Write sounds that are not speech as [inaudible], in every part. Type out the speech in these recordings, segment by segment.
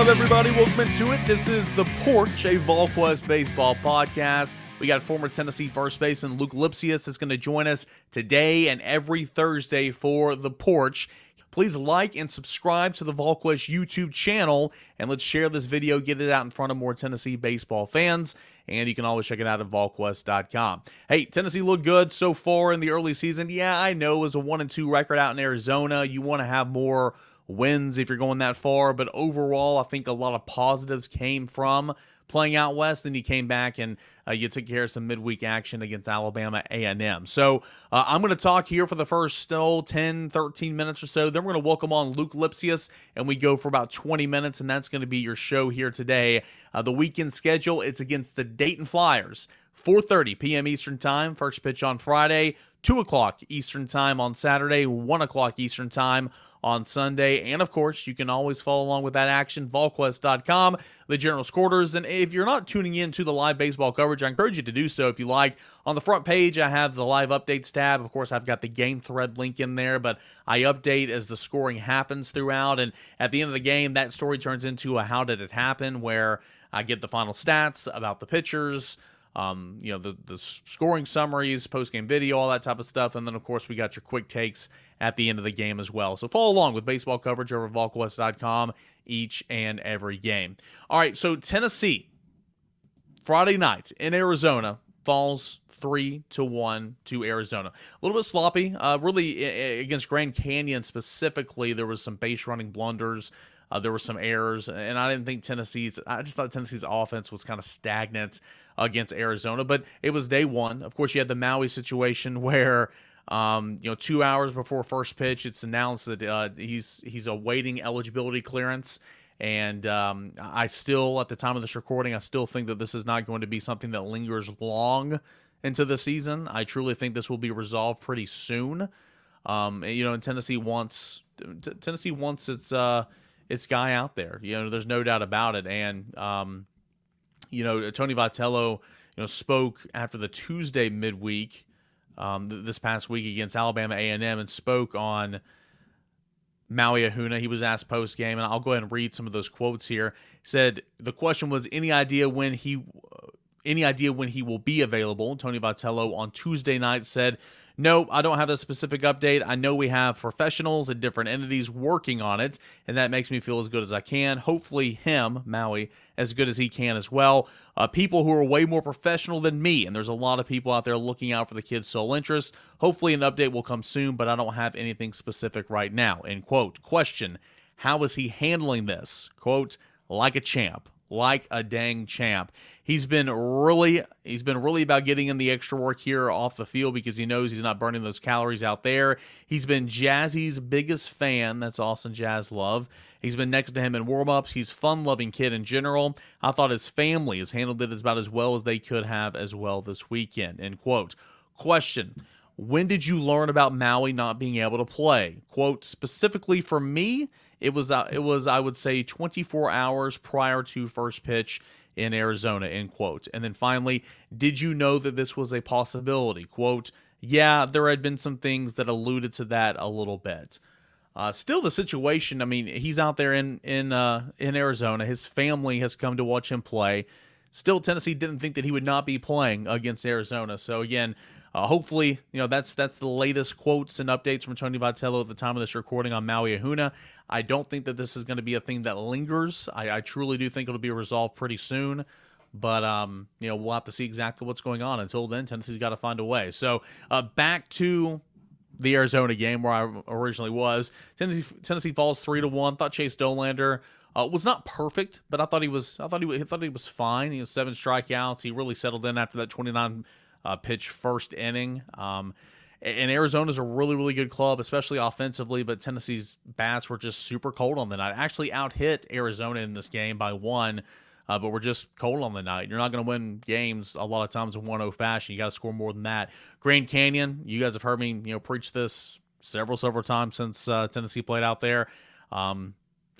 Up, everybody? Welcome into it. This is The Porch, a VolQuest baseball podcast. We got former Tennessee first baseman Luke Lipcius that's going to join us today and every Thursday for The Porch. Please like and subscribe to the VolQuest YouTube channel, and let's share this video, get it out in front of more Tennessee baseball fans. And you can always check it out at VolQuest.com. Hey, Tennessee looked good so far in the early season. Yeah, I know it was a one and two record out in Arizona. You want to have more wins if you're going that far. But overall, I think a lot of positives came from playing out west. Then you came back and uh, you took care of some midweek action against Alabama A&M. So uh, I'm going to talk here for the first oh, 10, 13 minutes or so. Then we're going to welcome on Luke Lipcius, and we go for about 20 minutes, and that's going to be your show here today. Uh, the weekend schedule, it's against the Dayton Flyers. 4:30 p.m. Eastern Time. First pitch on Friday. 2 o'clock Eastern Time on Saturday. 1 o'clock Eastern Time on Sunday. And of course, you can always follow along with that action, volquest.com, the general's quarters. And if you're not tuning in to the live baseball coverage, I encourage you to do so if you like. On the front page, I have the live updates tab. Of course, I've got the game thread link in there, but I update as the scoring happens throughout. And at the end of the game, that story turns into a how did it happen, where I get the final stats about the pitchers um, you know, the, the scoring summaries, post game video, all that type of stuff. And then, of course, we got your quick takes at the end of the game as well. So follow along with baseball coverage over VolQuest.com each and every game. All right, so Tennessee, Friday night in Arizona, falls three to one to Arizona. A little bit sloppy, uh, really against Grand Canyon specifically. There was some base running blunders. Uh, there were some errors, and I didn't think Tennessee's. I just thought Tennessee's offense was kind of stagnant against Arizona. But it was day one. Of course, you had the Maui situation [laughs] where. Um, you know, two hours before first pitch, it's announced that uh, he's he's awaiting eligibility clearance, and um, I still, at the time of this recording, I still think that this is not going to be something that lingers long into the season. I truly think this will be resolved pretty soon. Um, you know, and Tennessee wants Tennessee wants its uh, its guy out there. You know, there's no doubt about it. And um, you know, Tony Vitello, you know, spoke after the Tuesday midweek um, th- this past week against Alabama A&M and spoke on Maui Ahuna. He was asked post game, and I'll go ahead and read some of those quotes here. He said the question was any idea when he any idea when he will be available. Tony Vitello on Tuesday night said Nope, I don't have a specific update. I know we have professionals and different entities working on it, and that makes me feel as good as I can. Hopefully, him, Maui, as good as he can as well. Uh, people who are way more professional than me, and there's a lot of people out there looking out for the kid's sole interest. Hopefully, an update will come soon, but I don't have anything specific right now. End quote. Question How is he handling this? Quote, like a champ like a dang champ. He's been really he's been really about getting in the extra work here off the field because he knows he's not burning those calories out there. He's been Jazzy's biggest fan. That's Austin Jaslove. He's been next to him in warm-ups. He's fun-loving kid in general. I thought his family has handled it about as well as they could have as well this weekend. End quote. Question. When did you learn about Maui not being able to play? Quote, specifically for me, it was uh, it was I would say 24 hours prior to first pitch in Arizona. End quote. And then finally, did you know that this was a possibility? Quote. Yeah, there had been some things that alluded to that a little bit. Uh, still, the situation. I mean, he's out there in in uh, in Arizona. His family has come to watch him play. Still, Tennessee didn't think that he would not be playing against Arizona. So again, uh, hopefully, you know that's that's the latest quotes and updates from Tony Vitello at the time of this recording on Maui Ahuna. I don't think that this is going to be a thing that lingers. I, I truly do think it'll be resolved pretty soon. But um, you know, we'll have to see exactly what's going on. Until then, Tennessee's got to find a way. So uh, back to the Arizona game where I originally was. Tennessee Tennessee falls three to one. Thought Chase Dollander Uh, was not perfect, but I thought he was. I thought he, I thought he was fine. He had seven strikeouts. He really settled in after that 29 uh, pitch first inning. Um, and Arizona's a really, really good club, especially offensively. But Tennessee's bats were just super cold on the night. Actually, out hit Arizona in this game by one. Uh, but we're just cold on the night. You're not going to win games a lot of times in 1-0 fashion. You got to score more than that. Grand Canyon, you guys have heard me, you know, preach this several, several times since uh, Tennessee played out there. Um,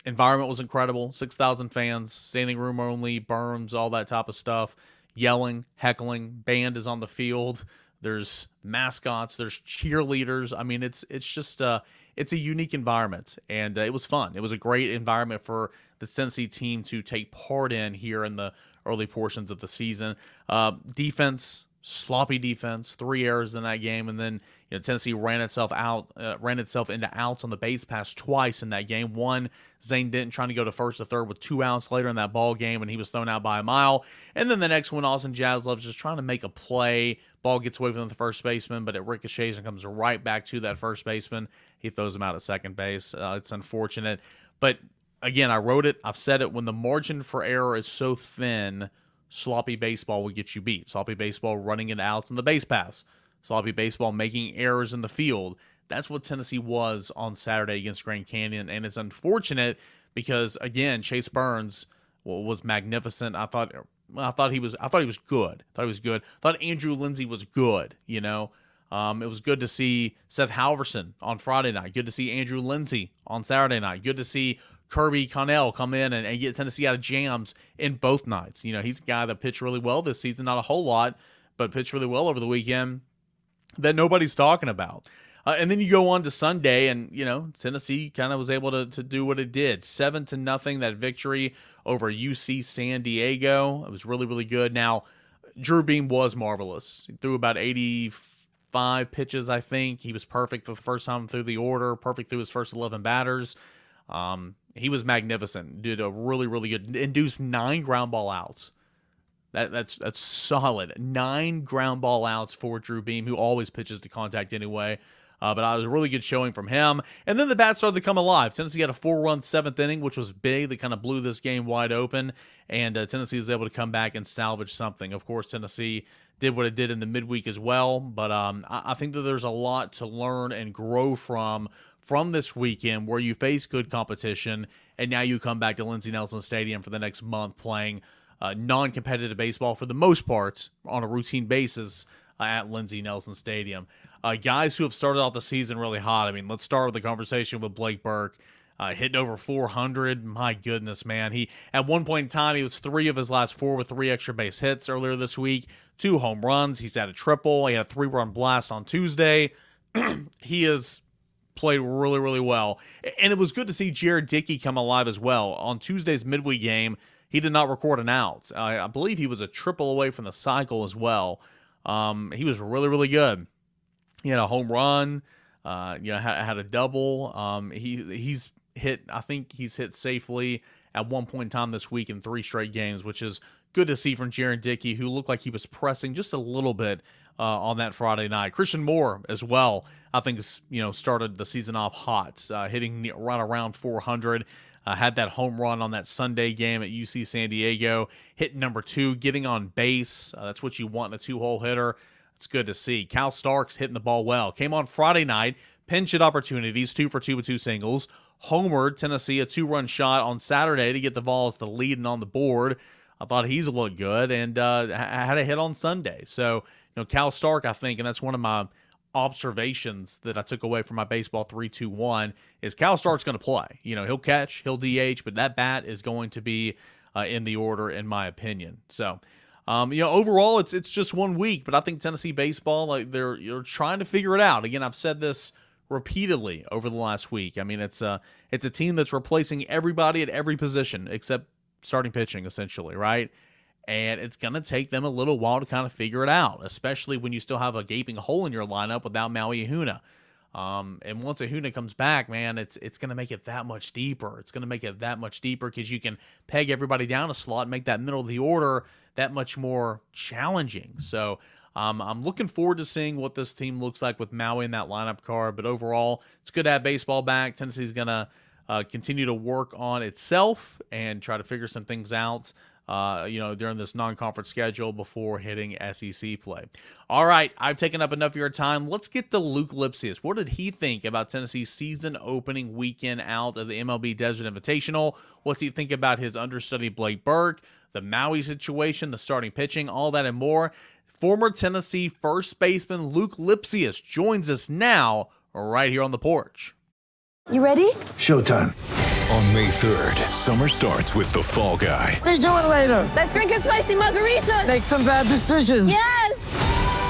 environment was incredible. 6,000 fans, standing room only, berms, all that type of stuff. Yelling, heckling, band is on the field. There's mascots, there's cheerleaders. I mean, it's it's just uh it's a unique environment, and uh, it was fun. It was a great environment for the Tennessee team to take part in here in the early portions of the season. Uh, defense, sloppy defense, three errors in that game, and then you know Tennessee ran itself out, uh, ran itself into outs on the base pass twice in that game. One, Zane Denton trying to go to first to third with two outs later in that ball game, and he was thrown out by a mile. And then the next one, Austin Jaslove's just trying to make a play. Ball gets away from the first baseman, but it ricochets and comes right back to that first baseman. He throws him out at second base. Uh, it's unfortunate, but again, I wrote it. I've said it. When the margin for error is so thin sloppy baseball will get you beat. Sloppy baseball running into outs in the base pass. Sloppy baseball making errors in the field. That's what Tennessee was on Saturday against Grand Canyon. And it's unfortunate because again, Chase Burns was magnificent. I thought I thought he was I thought he was good. I thought he was good. I thought Andrew Lindsey was good, you know. Um, it was good to see Seth Halvorsen on Friday night. Good to see Andrew Lindsey on Saturday night. Good to see Kirby Connell come in and, and get Tennessee out of jams in both nights. You know, he's a guy that pitched really well this season, not a whole lot, but pitched really well over the weekend that nobody's talking about. Uh, and then you go on to Sunday, and you know Tennessee kind of was able to, to do what it did, seven to nothing. That victory over UC San Diego. It was really really good. Now, Drew Beam was marvelous. He threw about eighty five pitches, I think. He was perfect for the first time through the order, perfect through his first eleven batters. Um, he was magnificent. Did a really, really good. Induced nine ground ball outs. That that's that's solid. Nine ground ball outs for Drew Beam, who always pitches to contact anyway. Uh, but I was a really good showing from him. And then the bats started to come alive. Tennessee had a four run seventh inning, which was big. That kind of blew this game wide open. And uh, Tennessee was able to come back and salvage something. Of course, Tennessee did what it did in the midweek as well. But um, I, I think that there's a lot to learn and grow from from this weekend where you face good competition and now you come back to Lindsey Nelson Stadium for the next month playing uh, non competitive baseball for the most part on a routine basis uh, at Lindsey Nelson Stadium. Uh, guys who have started off the season really hot. I mean, let's start with the conversation with Blake Burke. Uh, hitting over 400. My goodness, man. He at one point in time he was three of his last four with three extra base hits earlier this week, two home runs. He's had a triple. He had a three run blast on Tuesday. [clears throat] he is played really, really well. And it was good to see Jared Dickey come alive as well. On Tuesday's midweek game, he did not record an out. I believe he was a triple away from the cycle as well. Um, he was really, really good. He had a home run. Uh, you know, had, had a double. Um, he he's hit. I think he's hit safely at one point in time this week in three straight games, which is good to see from Jared Dickey, who looked like he was pressing just a little bit uh, on that Friday night. Christian Moore as well, I think, you know, started the season off hot, uh, hitting right around 400. Uh, had that home run on that Sunday game at UC San Diego, hit number two, getting on base. Uh, that's what you want in a two hole hitter. It's good to see. Cal Stark's hitting the ball well. Came on Friday night, pinch hit opportunities, two for two with two singles. Homered Tennessee, a two run shot on Saturday to get the Vols the lead and on the board. I thought he's looked good and uh, had a hit on Sunday. So you know, Cal Stark, I think, and that's one of my observations that I took away from my baseball 321 is Cal Stark's going to play. You know, he'll catch, he'll DH, but that bat is going to be uh, in the order, in my opinion. So, um, you know, overall, it's it's just one week, but I think Tennessee baseball, like they're you're trying to figure it out. Again, I've said this repeatedly over the last week. I mean, it's a it's a team that's replacing everybody at every position except starting pitching, essentially, right? and it's going to take them a little while to kind of figure it out, especially when you still have a gaping hole in your lineup without Maui Ahuna. Um, and once Ahuna comes back, man, it's it's going to make it that much deeper. It's going to make it that much deeper because you can peg everybody down a slot and make that middle of the order that much more challenging. So um, I'm looking forward to seeing what this team looks like with Maui in that lineup card. But overall, it's good to have baseball back. Tennessee's going to uh, continue to work on itself and try to figure some things out. Uh, you know, during this non-conference schedule before hitting SEC play. All right, I've taken up enough of your time. Let's get to Luke Lipcius. What did he think about Tennessee's season opening weekend out of the MLB Desert Invitational? What's he think about his understudy Blake Burke, the Maui situation, the starting pitching, all that and more? Former Tennessee first baseman Luke Lipcius joins us now, right here on the porch. You ready? Showtime. On May 3rd, summer starts with The Fall Guy. Let's do it later. Let's drink a spicy margarita. Make some bad decisions. Yes.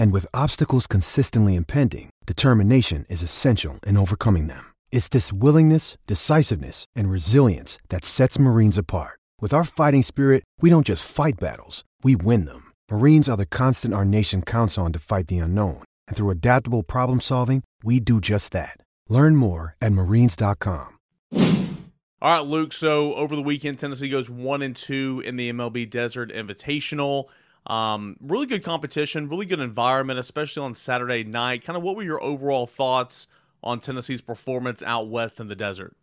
And with obstacles consistently impending, determination is essential in overcoming them. It's this willingness, decisiveness, and resilience that sets Marines apart. With our fighting spirit, we don't just fight battles, we win them. Marines are the constant our nation counts on to fight the unknown. And through adaptable problem solving, we do just that. Learn more at marines.com. All right, Luke. So over the weekend, Tennessee goes one and two in the MLB Desert Invitational. Um, really good competition, really good environment, especially on Saturday night. Kind of what were your overall thoughts on Tennessee's performance out west in the desert?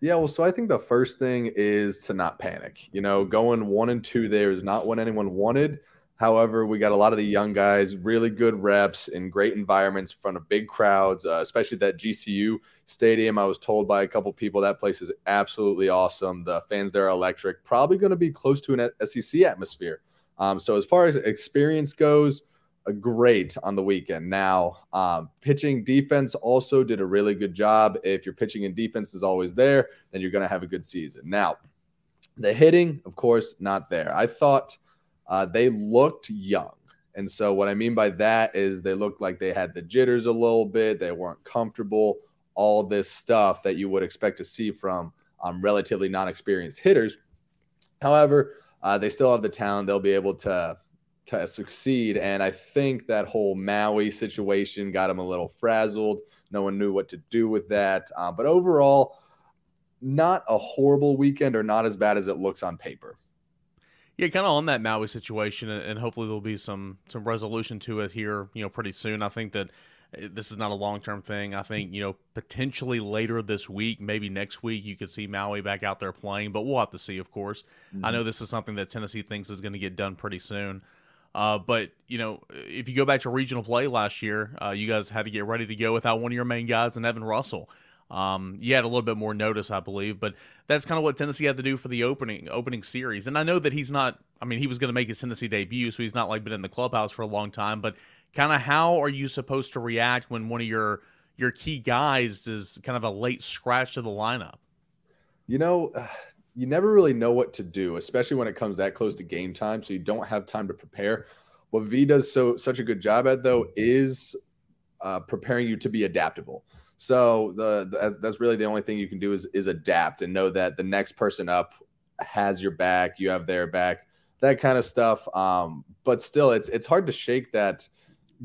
Yeah, well, so I think the first thing is to not panic. You know, going one and two there is not what anyone wanted. However, we got a lot of the young guys, really good reps in great environments in front of big crowds, uh, especially that GCU stadium. I was told by a couple people that place is absolutely awesome. The fans there are electric, probably going to be close to an SEC atmosphere. Um, so, as far as experience goes, uh, great on the weekend. Now, um, pitching defense also did a really good job. If your pitching and defense is always there, then you're going to have a good season. Now, the hitting, of course, not there. I thought uh, they looked young. And so, what I mean by that is they looked like they had the jitters a little bit, they weren't comfortable, all this stuff that you would expect to see from um, relatively non experienced hitters. However, uh, they still have the talent, they'll be able to. To succeed, and I think that whole Maui situation got them a little frazzled. No one knew what to do with that. Uh, but overall, not a horrible weekend, or not as bad as it looks on paper. Yeah, kind of on that Maui situation, and hopefully there'll be some some resolution to it here, you know, pretty soon. I think that this is not a long term thing. I think you know potentially later this week, maybe next week, you could see Maui back out there playing, but we'll have to see. Of course, mm-hmm. I know this is something that Tennessee thinks is going to get done pretty soon. Uh, but you know, if you go back to regional play last year, uh, you guys had to get ready to go without one of your main guys, and Evan Russell. Um, you had a little bit more notice, I believe, but that's kind of what Tennessee had to do for the opening opening series. And I know that he's not. I mean, he was going to make his Tennessee debut, so he's not like been in the clubhouse for a long time. But kind of how are you supposed to react when one of your your key guys is kind of a late scratch to the lineup? You know, you never really know what to do, especially when it comes that close to game time. So you don't have time to prepare. What V does so such a good job at though is uh, preparing you to be adaptable. So the, the that's really the only thing you can do is is adapt and know that the next person up has your back, you have their back, that kind of stuff. Um, but still, it's it's hard to shake that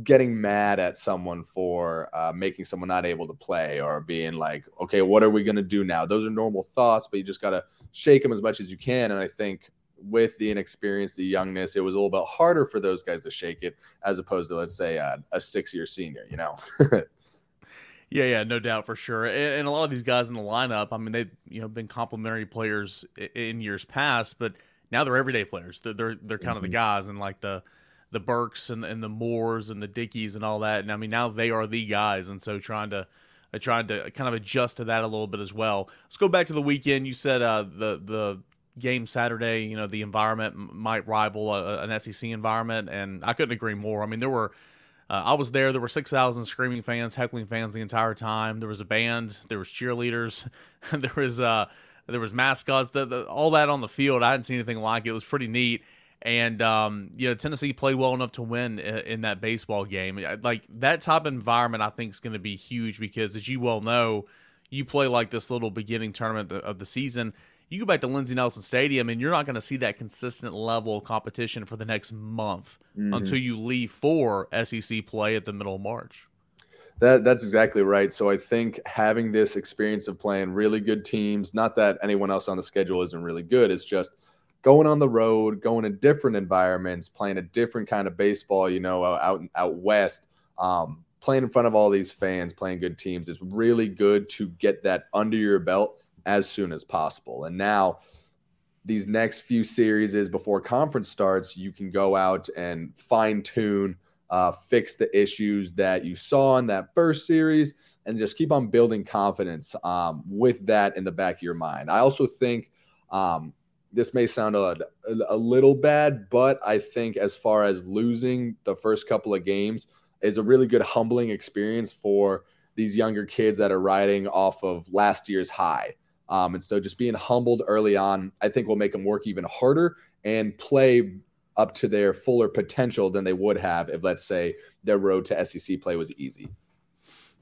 getting mad at someone for uh, making someone not able to play or being like, okay, what are we gonna do now? Those are normal thoughts, but you just gotta shake them as much as you can. And I think with the inexperience, the youngness, it was a little bit harder for those guys to shake it as opposed to let's say uh, a six year senior, you know. [laughs] Yeah, yeah, no doubt for sure. And, and, a lot of these guys in the lineup, I mean, they've you know been complimentary players in years past, but now they're everyday players. They're they're, they're kind mm-hmm. of the guys and like the the Burks and, and the Moores and the Dickies and all that. And I mean, now they are the guys, and so trying to uh, trying to kind of adjust to that a little bit as well. Let's go back to the weekend. You said uh, the the game Saturday, you know, the environment might rival a, an SEC environment, and I couldn't agree more. I mean, there were uh, I was there. There were 6,000 screaming fans, heckling fans the entire time. There was a band. There was cheerleaders. [laughs] there was uh, there was mascots. The, the, all that on the field. I hadn't seen anything like it. It was pretty neat. And um, you know, Tennessee played well enough to win in, in that baseball game. Like that type of environment, I think is going to be huge because, as you well know, you play like this little beginning tournament of the season. You go back to Lindsey Nelson Stadium, and you're not going to see that consistent level of competition for the next month mm-hmm. until you leave for SEC play at the middle of March. That that's exactly right. So I think having this experience of playing really good teams, not that anyone else on the schedule isn't really good, it's just going on the road, going to different environments, playing a different kind of baseball, you know, out out west, um, playing in front of all these fans, playing good teams. It's really good to get that under your belt as soon as possible. And now these next few series is before conference starts, you can go out and fine tune – uh, fix the issues that you saw in that first series, and just keep on building confidence um, with that in the back of your mind. I also think um, this may sound a, a little bad, but I think as far as losing the first couple of games is a really good humbling experience for these younger kids that are riding off of last year's high. Um, and so just being humbled early on, I think will make them work even harder and play up to their fuller potential than they would have if, let's say, their road to SEC play was easy.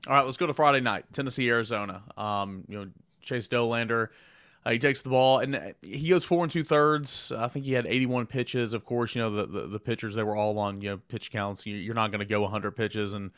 All right, let's go to Friday night, Tennessee, Arizona. Um, you know, Chase Dollander, uh, he takes the ball and uh, he goes four and two thirds. I think he had 81 pitches. Of course, you know the, the, the pitchers they were all on you know pitch counts. You're not going to go 100 pitches and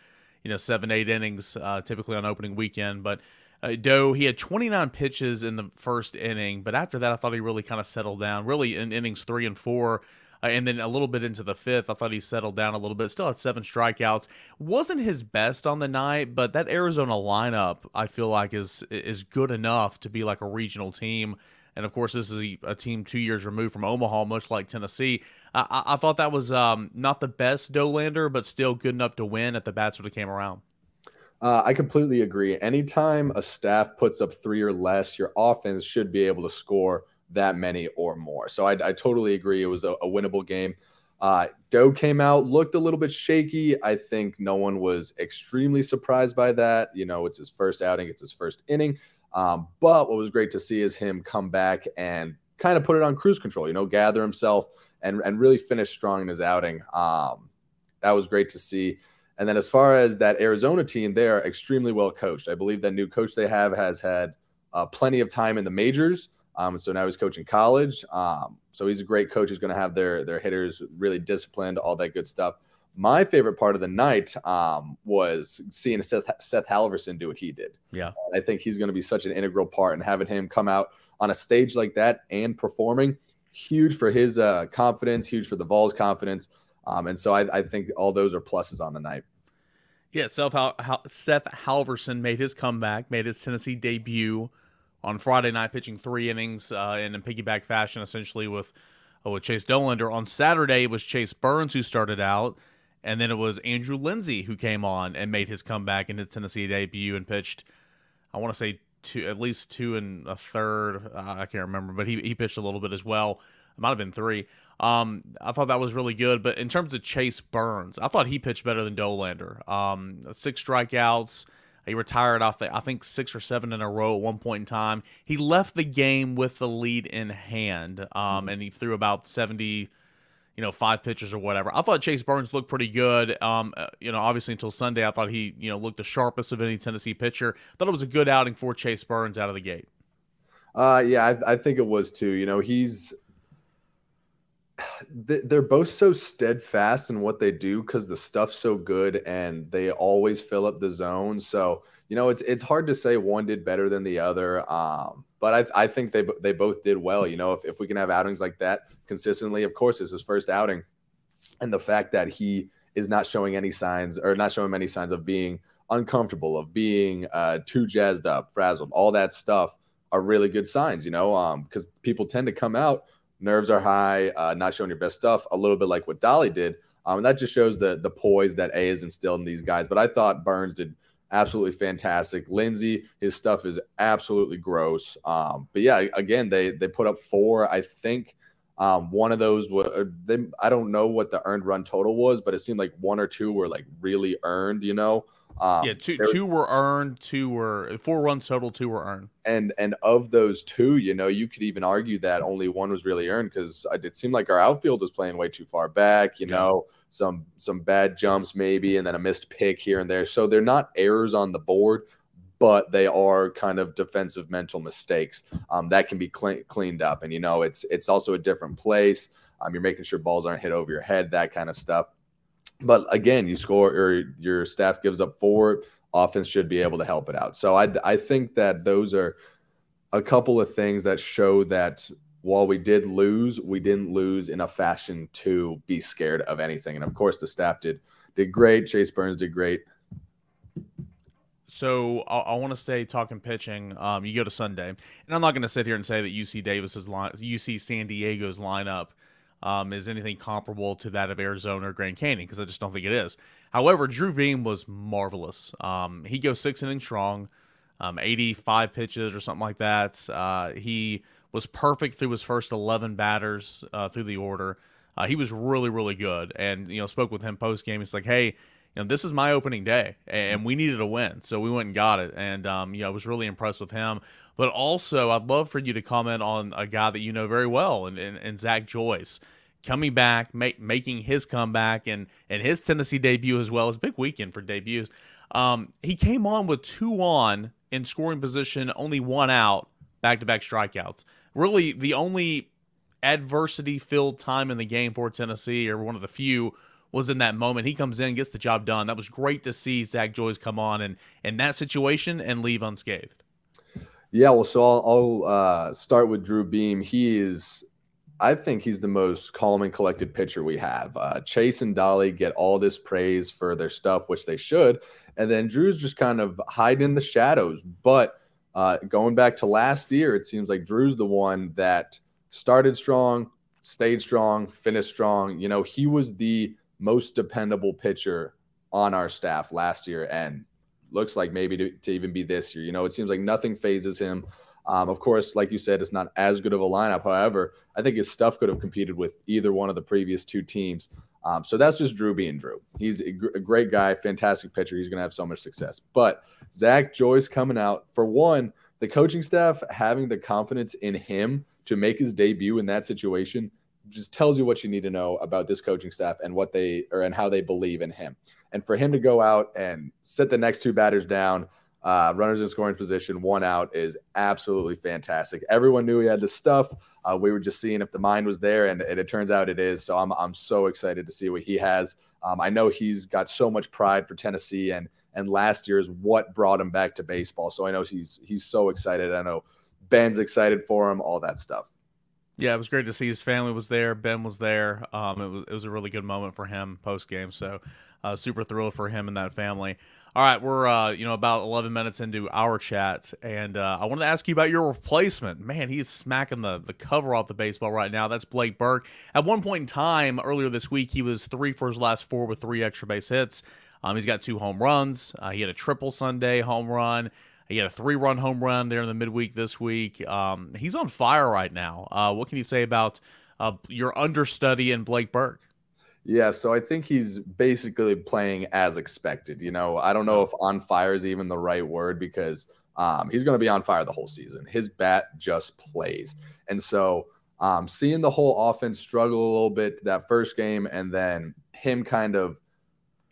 you know seven eight innings uh, typically on opening weekend, but. Uh, Doe, he had 29 pitches in the first inning, but after that, I thought he really kind of settled down. Really, in innings three and four, uh, and then a little bit into the fifth, I thought he settled down a little bit. Still had seven strikeouts. Wasn't his best on the night, but that Arizona lineup, I feel like, is is good enough to be like a regional team. And of course, this is a, a team two years removed from Omaha, much like Tennessee. I, I thought that was um, not the best Dollander, but still good enough to win at the bats when it came around. Uh, I completely agree. Anytime a staff puts up three or less, your offense should be able to score that many or more. So I, I totally agree. It was a, a winnable game. Uh, Doe came out, looked a little bit shaky. I think no one was extremely surprised by that. You know, it's his first outing, it's his first inning. Um, but what was great to see is him come back and kind of put it on cruise control, you know, gather himself and, and really finish strong in his outing. Um, that was great to see. And then as far as that Arizona team, they are extremely well coached. I believe that new coach they have has had uh, plenty of time in the majors. Um, so now he's coaching college. Um, so he's a great coach. He's going to have their their hitters really disciplined, all that good stuff. My favorite part of the night um, was seeing Seth, Seth Halvorsen do what he did. Yeah, I think he's going to be such an integral part, and having him come out on a stage like that and performing, huge for his uh, confidence, huge for the Vols' confidence. Um, and so I, I, think all those are pluses on the night. Yeah, Seth, Seth Halvorsen made his comeback, made his Tennessee debut on Friday night, pitching three innings uh, in a piggyback fashion, essentially with uh, with Chase Dollander. On Saturday, it was Chase Burns who started out, and then it was Andrew Lindsey who came on and made his comeback in his Tennessee debut and pitched. I want to say two, at least two and a third. Uh, I can't remember, but he he pitched a little bit as well. It might have been three. Um, I thought that was really good. But in terms of Chase Burns, I thought he pitched better than Dollander. Um, six strikeouts. He retired off the, I think, six or seven in a row at one point in time. He left the game with the lead in hand, um, and he threw about 70, you know, five pitches or whatever. I thought Chase Burns looked pretty good. Um, uh, you know, obviously until Sunday, I thought he, you know, looked the sharpest of any Tennessee pitcher. Thought it was a good outing for Chase Burns out of the gate. Uh, yeah, I, I think it was too. You know, he's they're both so steadfast in what they do because the stuff's so good and they always fill up the zone. So you know it's it's hard to say one did better than the other. Um, but I, I think they they both did well. You know if, if we can have outings like that consistently, of course it's his first outing, and the fact that he is not showing any signs or not showing many signs of being uncomfortable, of being uh, too jazzed up, frazzled, all that stuff are really good signs. You know, um, because people tend to come out nerves are high, uh, not showing your best stuff, a little bit like what Dolly did. Um, and that just shows the the poise that A is instilled in these guys. But I thought Burns did absolutely fantastic. Lindsey, his stuff is absolutely gross. Um, but yeah, again, they they put up four. I think um, one of those was uh, they. I don't know what the earned run total was, but it seemed like one or two were like really earned. You know. Um, yeah, two was, two were earned, two were four runs total, two were earned. And and of those two, you know, you could even argue that only one was really earned because it seemed like our outfield was playing way too far back. You yeah. know, some some bad jumps maybe, and then a missed pick here and there. So they're not errors on the board, but they are kind of defensive mental mistakes um, that can be clean, cleaned up. And you know, it's it's also a different place. Um, you're making sure balls aren't hit over your head, that kind of stuff. But again, you score or your staff gives up four, offense should be able to help it out. So I I think that those are a couple of things that show that while we did lose, we didn't lose in a fashion to be scared of anything. And of course, the staff did did great. Chase Burns did great. So I, I want to stay talking pitching. Um, you go to Sunday, and I'm not going to sit here and say that UC Davis's line, UC San Diego's lineup um, is anything comparable to that of Arizona or Grand Canyon because I just don't think it is. However, Drew Beam was marvelous. Um, he goes six innings strong, um, 85 pitches or something like that. Uh, he was perfect through his first 11 batters uh, through the order. Uh, he was really, really good. And, you know, spoke with him post game. It's like, hey, you know, this is my opening day and we needed a win. So we went and got it. And, um, you know, I was really impressed with him. But also, I'd love for you to comment on a guy that you know very well and, and, and Zach Joyce coming back, make, making his comeback and, and his Tennessee debut as well. It's a big weekend for debuts. Um, he came on with two on in scoring position, only one out, back to back strikeouts. Really, the only adversity filled time in the game for Tennessee, or one of the few, was in that moment. He comes in, gets the job done. That was great to see Zach Joyce come on and in that situation and leave unscathed. Yeah, well, so I'll, I'll uh, start with Drew Beam. He is, I think he's the most calm and collected pitcher we have. Uh, Chase and Dolly get all this praise for their stuff, which they should, and then Drew's just kind of hiding in the shadows. But uh, going back to last year, it seems like Drew's the one that started strong, stayed strong, finished strong. You know, he was the most dependable pitcher on our staff last year and looks like maybe to, to even be this year. You know, it seems like nothing fazes him. Um, of course, like you said, it's not as good of a lineup. However, I think his stuff could have competed with either one of the previous two teams. Um, so that's just Drew being Drew. He's a, gr- a great guy, fantastic pitcher. He's going to have so much success. But Zach Joyce coming out, for one, the coaching staff having the confidence in him to make his debut in that situation just tells you what you need to know about this coaching staff and what they or and how they believe in him. And for him to go out and sit the next two batters down, uh, runners in scoring position, one out is absolutely fantastic. Everyone knew he had the stuff. Uh, we were just seeing if the mind was there, and, and, it turns out it is. So I'm I'm so excited to see what he has. Um, I know he's got so much pride for Tennessee, and and last year is what brought him back to baseball. So I know he's he's so excited. I know Ben's excited for him, all that stuff. Yeah, it was great to see his family was there. Ben was there. Um, it was it was a really good moment for him post game. So uh, super thrilled for him and that family. All right, we're uh, you know about 11 minutes into our chat, and uh, I wanted to ask you about your replacement. Man, he's smacking the the cover off the baseball right now. That's Blake Burke. At one point in time earlier this week, he was three for his last four with three extra base hits. Um, he's got two home runs. Uh, he had a triple Sunday home run. He had a three run home run there in the midweek this week. Um, he's on fire right now. Uh, what can you say about uh, your understudy and Blake Burke? Yeah, so I think he's basically playing as expected. You know, I don't know if on fire is even the right word because um, he's going to be on fire the whole season. His bat just plays. And so um, seeing the whole offense struggle a little bit that first game and then him kind of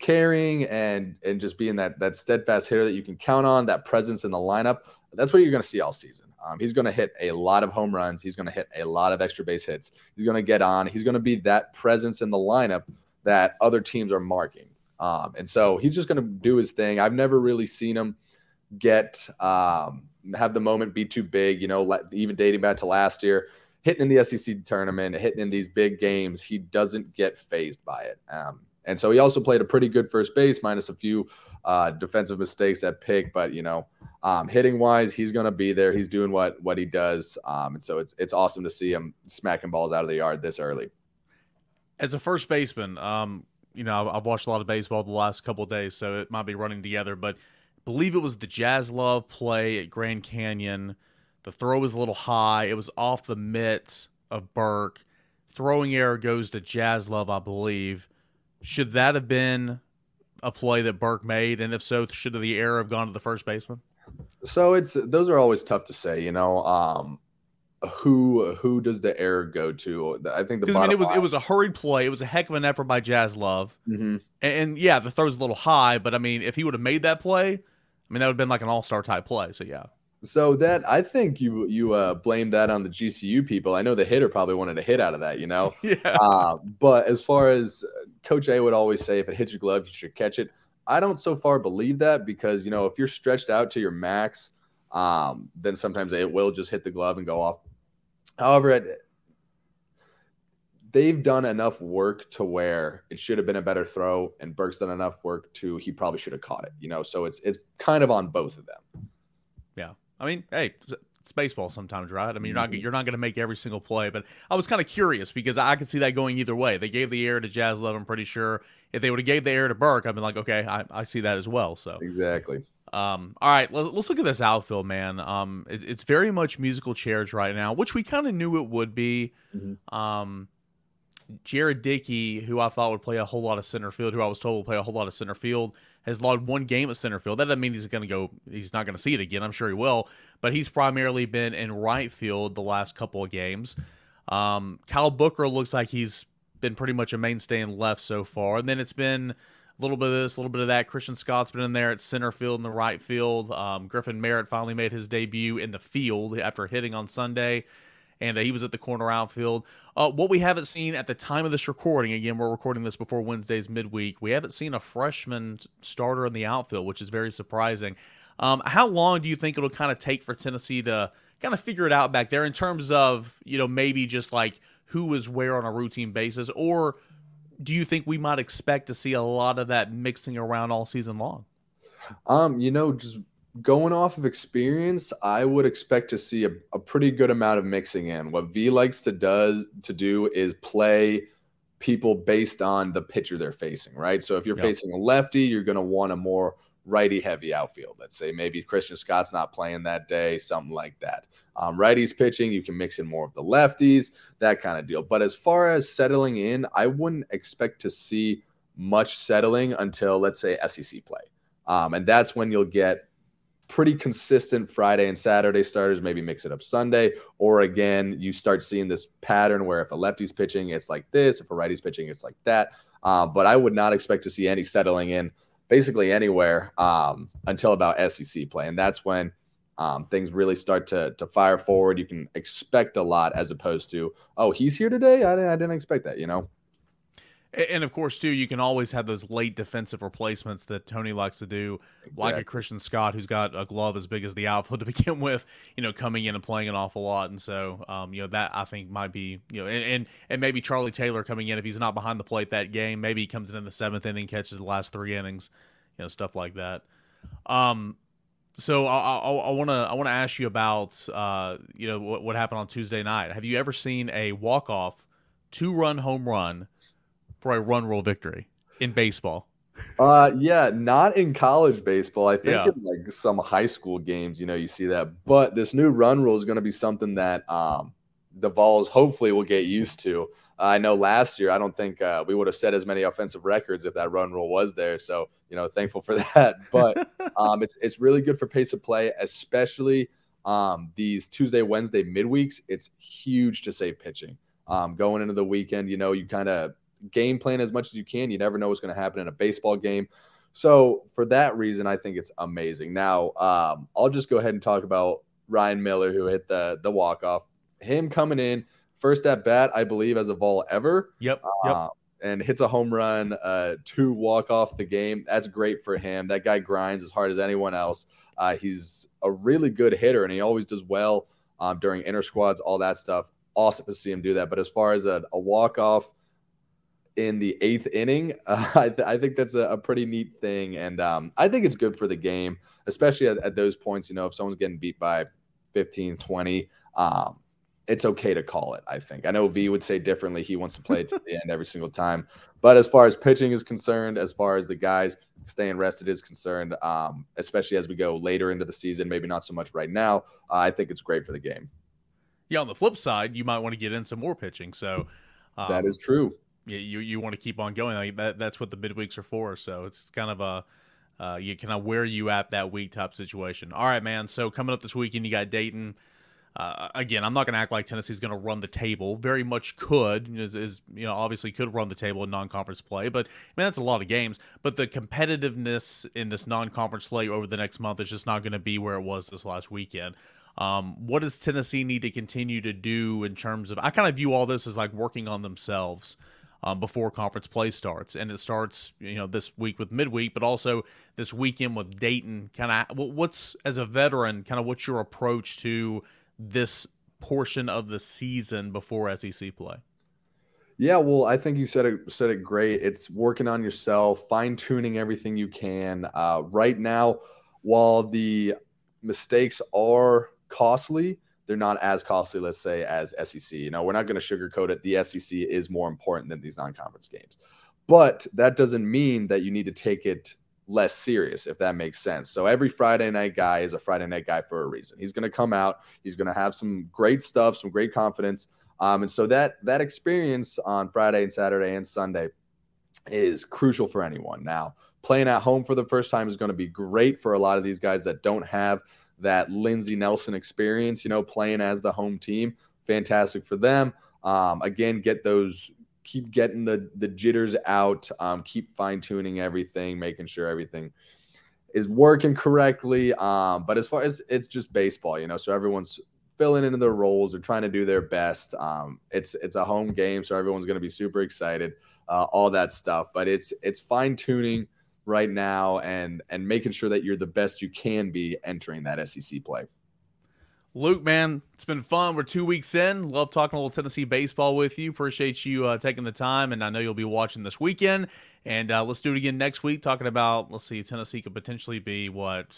carrying and and just being that that steadfast hitter that you can count on, that presence in the lineup, that's what you're going to see all season. Um, he's going to hit a lot of home runs. He's going to hit a lot of extra base hits. He's going to get on. He's going to be that presence in the lineup that other teams are marking. Um, and so he's just going to do his thing. I've never really seen him get um, have the moment be too big. You know, even dating back to last year, hitting in the SEC tournament, hitting in these big games, he doesn't get fazed by it. Um, and so he also played a pretty good first base, minus a few uh, defensive mistakes at pick. But you know, um, hitting wise, he's going to be there. He's doing what what he does, um, and so it's it's awesome to see him smacking balls out of the yard this early. As a first baseman, um, you know, I've watched a lot of baseball the last couple days, so it might be running together. But I believe it was the Jaslove play at Grand Canyon. The throw was a little high. It was off the mitt of Burke. Throwing error goes to Jaslove, I believe. Should that have been a play that Burke made? And if so, should the error have gone to the first baseman? So it's those are always tough to say, you know. Um, who who does the error go to? I think the I mean, it was line. it was a hurried play. It was a heck of an effort by Jaslove, mm-hmm. and, and, yeah, the throw's a little high, but I mean, if he would have made that play, I mean, that would have been like an all star type play. So yeah. So that I think you you uh, blame that on the GCU people. I know the hitter probably wanted a hit out of that, you know. [laughs] Yeah. Uh, but as far as uh, Coach A would always say, if it hits your glove, you should catch it. I don't so far believe that because you know if you're stretched out to your max, um, then sometimes it will just hit the glove and go off. However, it, they've done enough work to where it should have been a better throw, and Burke's done enough work to he probably should have caught it. You know, so it's it's kind of on both of them. I mean, hey, it's baseball sometimes, right? I mean, you're not Mhm. you're not going to make every single play, but I was kind of curious because I could see that going either way. They gave the air to Jaslove, I'm pretty sure. If they would have gave the air to Burke, I'd been like, okay, I, I see that as well. So, Exactly. um, all right, let, us look at this outfield, man. Um, it, it's very much musical chairs right now, which we kind of knew it would be. Mhm. Um, Jared Dickey, who I thought would play a whole lot of center field, who I was told would play a whole lot of center field, has logged one game at center field. That doesn't mean he's going to go. He's not going to see it again. I'm sure he will, but he's primarily been in right field the last couple of games. Um, Kyle Booker looks like he's been pretty much a mainstay in left so far, and then it's been a little bit of this, a little bit of that. Christian Scott's been in there at center field and the right field. Um, Griffin Merritt finally made his debut in the field after hitting on Sunday and uh, he was at the corner outfield. Uh, what we haven't seen at the time of this recording, again, we're recording this before Wednesday's midweek. We haven't seen a freshman starter in the outfield, which is very surprising. Um, how long do you think it'll kind of take for Tennessee to kind of figure it out back there in terms of you know maybe just like who is where on a routine basis, or do you think we might expect to see a lot of that mixing around all season long? Um, you know, just going off of experience, I would expect to see a, a pretty good amount of mixing in. What V likes to does to do is play people based on the pitcher they're facing, right? So if you're Yep. facing a lefty, you're going to want a more righty heavy outfield. Let's say maybe Christian Scott's not playing that day, something like that. Um, righties pitching, you can mix in more of the lefties, that kind of deal. But as far as settling in, I wouldn't expect to see much settling until let's say SEC play. Um, and that's when you'll get pretty consistent Friday and Saturday starters, maybe mix it up Sunday. Or again, you start seeing this pattern where if a lefty's pitching, it's like this. If a righty's pitching, it's like that. Uh, but I would not expect to see any settling in basically anywhere um, until about SEC play. And that's when um, things really start to, to fire forward. You can expect a lot as opposed to, oh, he's here today? I didn't, I didn't expect that, you know? And of course, too, you can always have those late defensive replacements that Tony likes to do, like a Christian Scott, who's got a glove as big as the outfield to [laughs] begin with, you know, coming in and playing an awful lot. And so, um, you know, that I think might be, you know, and, and and maybe Charlie Taylor coming in if he's not behind the plate that game, maybe he comes in in the seventh inning, catches the last three innings, you know, stuff like that. Um, so I want to I want to ask you about uh, you know what, what happened on Tuesday night. Have you ever seen a walk off two run home run for a run rule victory in baseball? Uh, yeah, not in college baseball. I think Yeah. in like some high school games, you know, you see that. But this new run rule is going to be something that um, the Vols hopefully will get used to. I know last year, I don't think uh, we would have set as many offensive records if that run rule was there. So, you know, thankful for [laughs] that. But [laughs] um, it's it's really good for pace of play, especially um, these Tuesday, Wednesday midweeks. It's huge to save pitching. Um, going into the weekend, you know, you kind of game plan as much as you can. You never know what's going to happen in a baseball game. So for that reason, I think it's amazing. Now, um, I'll just go ahead and talk about Ryan Miller, who hit the the walk off. Him coming in first at bat, I believe, as a ball ever Yep. Yep. uh, and hits a home run uh, to walk off the game. That's great for him. That guy grinds as hard as anyone else. Uh, he's a really good hitter, and he always does well um, during inter squads, all that stuff. Awesome to see him do that. But as far as a, a walk off in the eighth inning, [laughs] uh, I, th- I think that's a, a pretty neat thing, and um, I think it's good for the game, especially at, at those points. You know, if someone's getting beat by 15, 20. Um, it's okay to call it. I think. I know V would say differently. He wants to play it to the [laughs] end every single time. But as far as pitching is concerned, as far as the guys staying rested is concerned, um, especially as we go later into the season, maybe not so much right now. Uh, I think it's great for the game. Yeah. On the flip side, you might want to get in some more pitching. So um, that is true. You you want to keep on going. Like that that's what the midweeks are for. So it's kind of a uh, you kind of where you at that week type situation. All right, man. So coming up this weekend, you got Dayton. uh, again, I'm not going to act like Tennessee's going to run the table. Very much could, is, is, you know, obviously could run the table in non-conference play, but I mean that's a lot of games. But the competitiveness in this non-conference play over the next month is just not going to be where it was this last weekend. Um, what does Tennessee need to continue to do in terms of? I kind of view all this as like working on themselves. Um, before conference play starts. And it starts, you know, this week with midweek, but also this weekend with Dayton. Kind of, what's as a veteran, kind of what's your approach to this portion of the season before SEC play? Yeah, well, I think you said it said it great. It's working on yourself, fine tuning everything you can. Uh, right now, while the mistakes are costly, they're not as costly, let's say, as SEC. You know, we're not going to sugarcoat it. The SEC is more important than these non-conference games, but that doesn't mean that you need to take it less serious, if that makes sense. So every Friday night guy is a Friday night guy for a reason. He's going to come out. He's going to have some great stuff, some great confidence. Um, and so that that experience on Friday and Saturday and Sunday is crucial for anyone. Now, playing at home for the first time is going to be great for a lot of these guys that don't have that Lindsey Nelson experience. You know, playing as the home team, fantastic for them. Um, again, get those keep getting the the jitters out, um, keep fine tuning everything, making sure everything is working correctly. Um, but as far as it's just baseball, you know, so everyone's filling into their roles, they're trying to do their best. Um, it's it's a home game, so everyone's going to be super excited, uh, all that stuff. But it's it's fine tuning right now and and making sure that you're the best you can be entering that SEC play. Luke, man, it's been fun. We're two weeks in. Love talking a little Tennessee baseball with you. Appreciate you uh, taking the time, and I know you'll be watching this weekend. And uh, let's do it again next week. Talking about, let's see, Tennessee could potentially be what?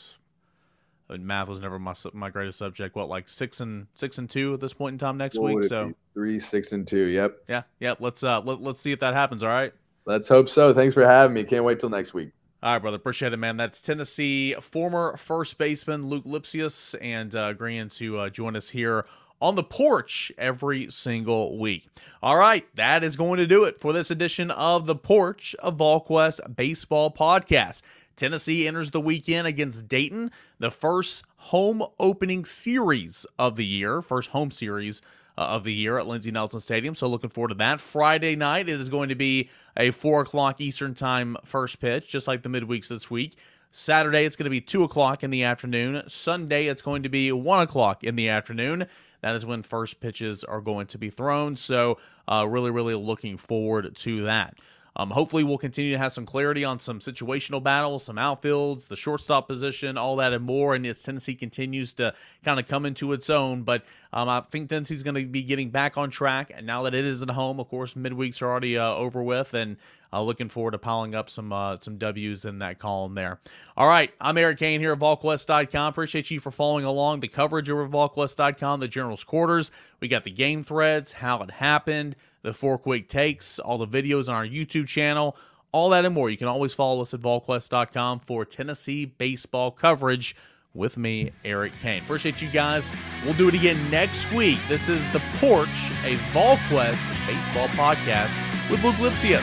I mean, math was never my my greatest subject. What, like six and six and two at this point in time next what week? So three, six and two. Yep. Yeah, yeah. Let's uh let, let's see if that happens. All right. Let's hope so. Thanks for having me. Can't wait till next week. All right, brother. Appreciate it, man. That's Tennessee former first baseman Luke Lipcius and uh, agreeing to uh, join us here on the porch every single week. All right, that is going to do it for this edition of the Porch of VolQuest Baseball Podcast. Tennessee enters the weekend against Dayton, the first home opening series of the year, first home series uh, of the year at Lindsey Nelson Stadium. So looking forward to that. Friday night, it is going to be a 4 o'clock Eastern Time first pitch, just like the midweeks this week. Saturday, it's going to be 2 o'clock in the afternoon. Sunday, it's going to be 1 o'clock in the afternoon. That is when first pitches are going to be thrown. So, uh, really, really looking forward to that. Um, hopefully, we'll continue to have some clarity on some situational battles, some outfields, the shortstop position, all that and more. And as Tennessee continues to kind of come into its own, but um, I think Tennessee's going to be getting back on track. And now that it is at home, of course, midweeks are already uh, over with, and uh, looking forward to piling up some uh, some W's in that column there. All right, I'm Eric Cain here at VolQuest.com. Appreciate you for following along the coverage over VolQuest.com, the General's Quarters. We got the game threads, how it happened, the four quick takes, all the videos on our YouTube channel, all that and more. You can always follow us at VolQuest.com for Tennessee baseball coverage with me, Eric Kane. Appreciate you guys. We'll do it again next week. This is The Porch, a VolQuest baseball podcast with Luke Lipcius.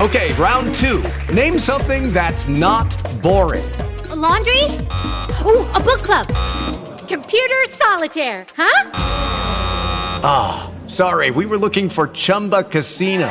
Okay, round two. Name something that's not boring. A laundry? Ooh, a book club. Computer solitaire, huh? Ah, oh, sorry, we were looking for Chumba Casino.